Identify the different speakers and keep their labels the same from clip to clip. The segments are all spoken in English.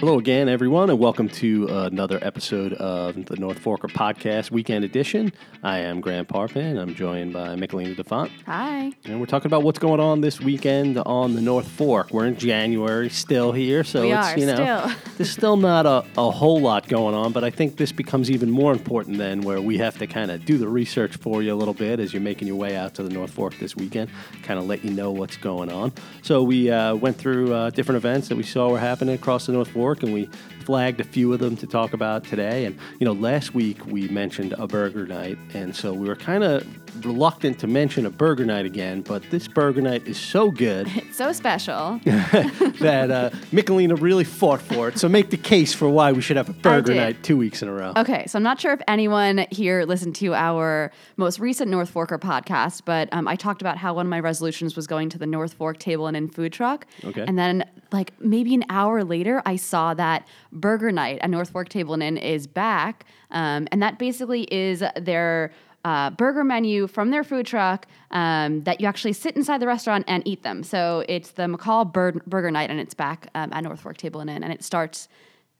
Speaker 1: Hello again, everyone, and welcome to another episode of the North Forker Podcast Weekend Edition. I am Grant Parpan. I'm joined by Michelina DeFont.
Speaker 2: Hi.
Speaker 1: And we're talking about what's going on this weekend on the North Fork. We're in January still here, so
Speaker 2: We
Speaker 1: it's
Speaker 2: are
Speaker 1: you know
Speaker 2: still.
Speaker 1: there's still not a, a whole lot going on, but I think this becomes even more important then where we have to kind of do the research for you a little bit as you're making your way out to the North Fork this weekend, kind of let you know what's going on. So we uh, went through uh, different events that we saw were happening across the North Fork, and we flagged a few of them to talk about today. And you know, last week we mentioned a burger night, and so we were kind of reluctant to mention a burger night again, but this burger night is so good
Speaker 2: It's so special.
Speaker 1: that uh, Michelina really fought for it. So make the case for why we should have a burger night two weeks in a row.
Speaker 2: Okay, so I'm not sure if anyone here listened to our most recent North Forker podcast, but um, I talked about how one of my resolutions was going to the North Fork Table and Inn food truck.
Speaker 1: Okay.
Speaker 2: And then, like maybe an hour later, I saw that Burger Night at North Fork Table and Inn is back, um, and that basically is their. Uh, burger menu from their food truck um, that you actually sit inside the restaurant and eat them. So it's the McCall Bur- Burger Night, and it's back um, at North Fork Table and Inn, and it starts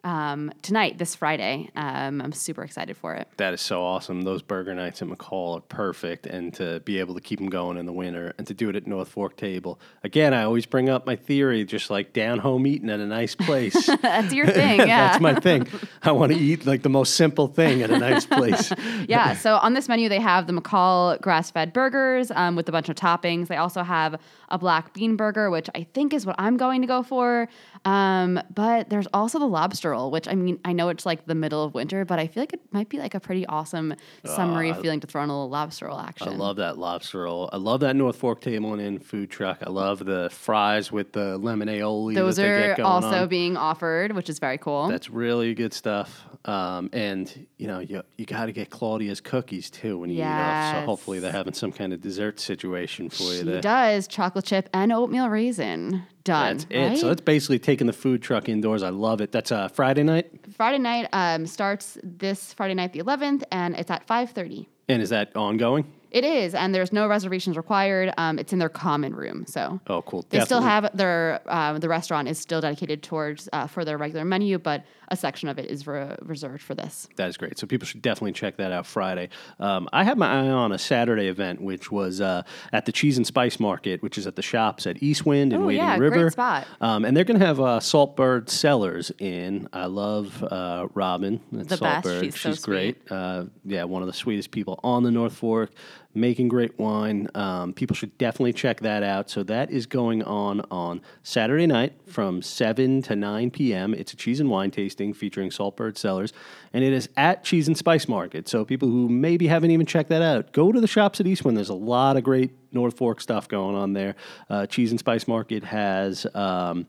Speaker 2: um, tonight, this Friday. Um, I'm super excited for it.
Speaker 1: That is so awesome. Those burger nights at McCall are perfect, and to be able to keep them going in the winter and to do it at North Fork Table. Again, I always bring up my theory, just like down home eating at a nice place.
Speaker 2: That's your thing, yeah.
Speaker 1: That's my thing. I want to eat like the most simple thing at a nice place.
Speaker 2: yeah. So on this menu, they have the McCall grass-fed burgers um, with a bunch of toppings. They also have a black bean burger, which I think is what I'm going to go for. Um, but there's also the lobster roll, which I mean, I know it's like the middle of winter, but I feel like it might be like a pretty awesome summery feeling to throw in a little lobster roll action.
Speaker 1: I love that lobster roll. I love that North Fork Table and Inn food truck. I love the fries with the lemon aioli.
Speaker 2: Those are also
Speaker 1: on.
Speaker 2: being offered, which is very cool.
Speaker 1: That's really good stuff. Um, and you know, you you got to get Claudia's cookies too when you eat off. So hopefully they're having some kind of dessert situation for you
Speaker 2: She does chocolate chip and oatmeal raisin. Done.
Speaker 1: That's it. So that's basically taking the food truck indoors. I love it. That's uh, Friday night.
Speaker 2: Friday night um, starts this Friday night, the 11th, and it's at 5:30.
Speaker 1: And is that ongoing?
Speaker 2: It is, and there's no reservations required. Um, it's in their common room, so
Speaker 1: Oh, cool.
Speaker 2: they still have their um, the restaurant is still dedicated towards uh, for their regular menu, but a section of it is re- reserved for this.
Speaker 1: That is great. So people should definitely check that out Friday. Um, I had my eye on a Saturday event, which was uh, at the Cheese and Spice Market, which is at the shops at Eastwind and
Speaker 2: Oh,
Speaker 1: Wading
Speaker 2: yeah, great
Speaker 1: River.
Speaker 2: spot.
Speaker 1: Um, and they're going to have uh, Saltbird Cellars in. I love uh, Robin. That's
Speaker 2: The best.
Speaker 1: Saltbird.
Speaker 2: She's so
Speaker 1: great. Uh, yeah, one of the sweetest people on the North Fork, making great wine. Um, people should definitely check that out. So that is going on on Saturday night from 7 to 9 p.m. It's a cheese and wine tasting featuring Saltbird Cellars, and it is at Cheese and Spice Market. So people who maybe haven't even checked that out, go to the shops at Eastwind. There's a lot of great North Fork stuff going on there. Uh, cheese and Spice Market has. Um,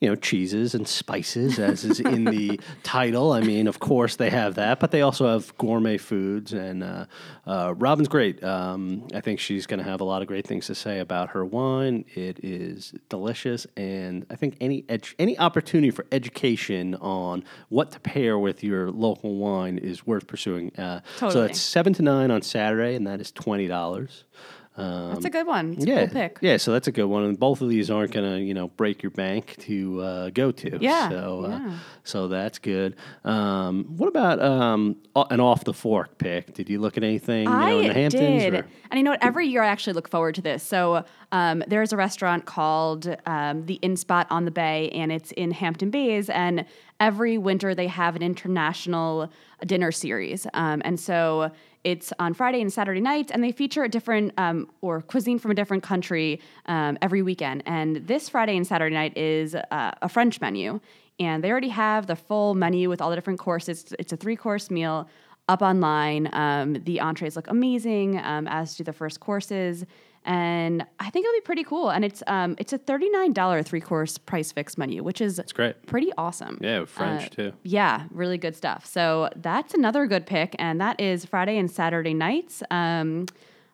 Speaker 1: you know, cheeses and spices, as is in the title. I mean, of course they have that, but they also have gourmet foods. And uh, uh, Robin's great. Um, I think she's going to have a lot of great things to say about her wine. It is delicious, and I think any edu- any opportunity for education on what to pair with your local wine is worth pursuing. Uh, So
Speaker 2: Totally.
Speaker 1: that's seven to nine on Saturday, and that is twenty dollars. Um,
Speaker 2: That's a good one. It's a
Speaker 1: yeah,
Speaker 2: cool pick.
Speaker 1: yeah. So that's a good one, and both of these aren't gonna, you know, break your bank to uh, go to.
Speaker 2: Yeah,
Speaker 1: So, uh,
Speaker 2: yeah.
Speaker 1: so that's good. Um, what about um, an off the fork pick? Did you look at anything you know, in the
Speaker 2: I
Speaker 1: Hamptons?
Speaker 2: did.
Speaker 1: or-
Speaker 2: And you know what? Every year I actually look forward to this. So um, there's a restaurant called um, the Inn Spot on the Bay, and it's in Hampton Bays. And every winter they have an international dinner series. Um, and so it's on Friday and Saturday nights, and they feature a different um, or cuisine from a different country um, every weekend. And this Friday and Saturday night is uh, a French menu. And they already have the full menu with all the different courses. It's a three course meal up online. Um, the entrees look amazing, um, as do the first courses, and I think it'll be pretty cool. And it's um, it's a thirty nine dollar three course prix fixe menu, which is
Speaker 1: It's great.
Speaker 2: pretty awesome.
Speaker 1: Yeah, French
Speaker 2: Uh,
Speaker 1: too.
Speaker 2: Yeah, really good stuff. So that's another good pick, and that is Friday and Saturday nights. Um,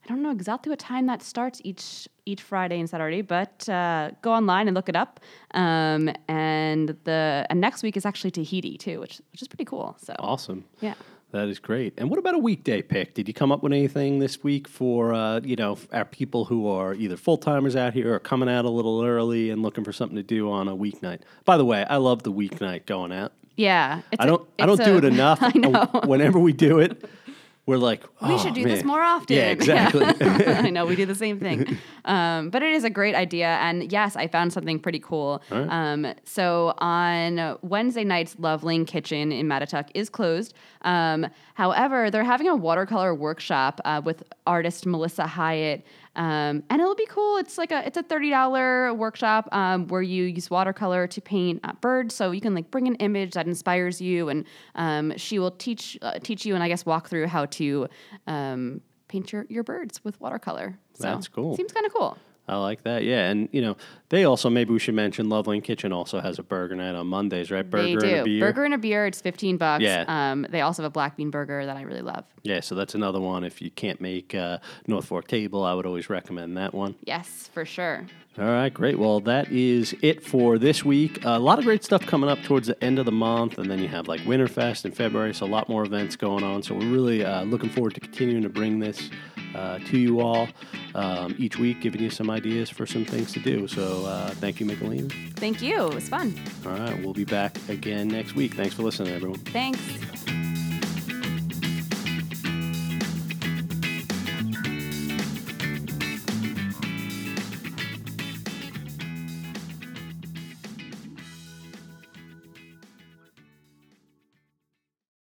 Speaker 2: I don't know exactly what time that starts each each Friday and Saturday, but uh, go online and look it up. Um, and the and next week is actually Tahiti too, which which is pretty cool. So
Speaker 1: Awesome.
Speaker 2: yeah.
Speaker 1: That is great. And what about a weekday pick? Did you come up with anything this week for uh, you know our people who are either full timers out here or coming out a little early and looking for something to do on a weeknight? By the way, I love the weeknight going out.
Speaker 2: Yeah,
Speaker 1: I
Speaker 2: a-
Speaker 1: don't I don't do
Speaker 2: a-
Speaker 1: it enough.
Speaker 2: I know.
Speaker 1: Whenever we do it, we're like,
Speaker 2: We
Speaker 1: "Oh,
Speaker 2: should do this more often.
Speaker 1: Yeah, exactly.
Speaker 2: I know we do the same thing, um, but it is a great idea. And yes, I found something pretty cool.
Speaker 1: Right.
Speaker 2: Um, so on Wednesday nights, Love Lane Kitchen in Mattituck is closed. Um, however, they're having a watercolor workshop uh, with artist Melissa Hyatt. Um, and it'll be cool. It's like a it's a thirty dollar workshop um, where you use watercolor to paint uh, birds. So you can like bring an image that inspires you, and um, she will teach uh, teach you and I guess walk through how to um, paint your, your birds with watercolor. So
Speaker 1: That's cool.
Speaker 2: Seems kind of cool.
Speaker 1: I like that. Yeah, and you know they also maybe we should mention Love Lane Kitchen also has a burger night on Mondays, right? Burger
Speaker 2: they do
Speaker 1: and a beer.
Speaker 2: burger and a beer. It's fifteen bucks.
Speaker 1: Yeah.
Speaker 2: Um, they also have a black bean burger that I really love.
Speaker 1: Yeah, so that's another one. If you can't make uh, North Fork Table, I would always recommend that one.
Speaker 2: Yes, for sure.
Speaker 1: All right, great. Well, that is it for this week. a lot of great stuff coming up towards the end of the month, and then you have like Winterfest in February, so a lot more events going on. So we're really uh, looking forward to continuing to bring this uh, to you all um, each week, giving you some ideas for some things to do. So uh, thank you, Michelina.
Speaker 2: Thank you. It was fun.
Speaker 1: All right, we'll be back again next week. Thanks for listening, everyone.
Speaker 2: Thanks.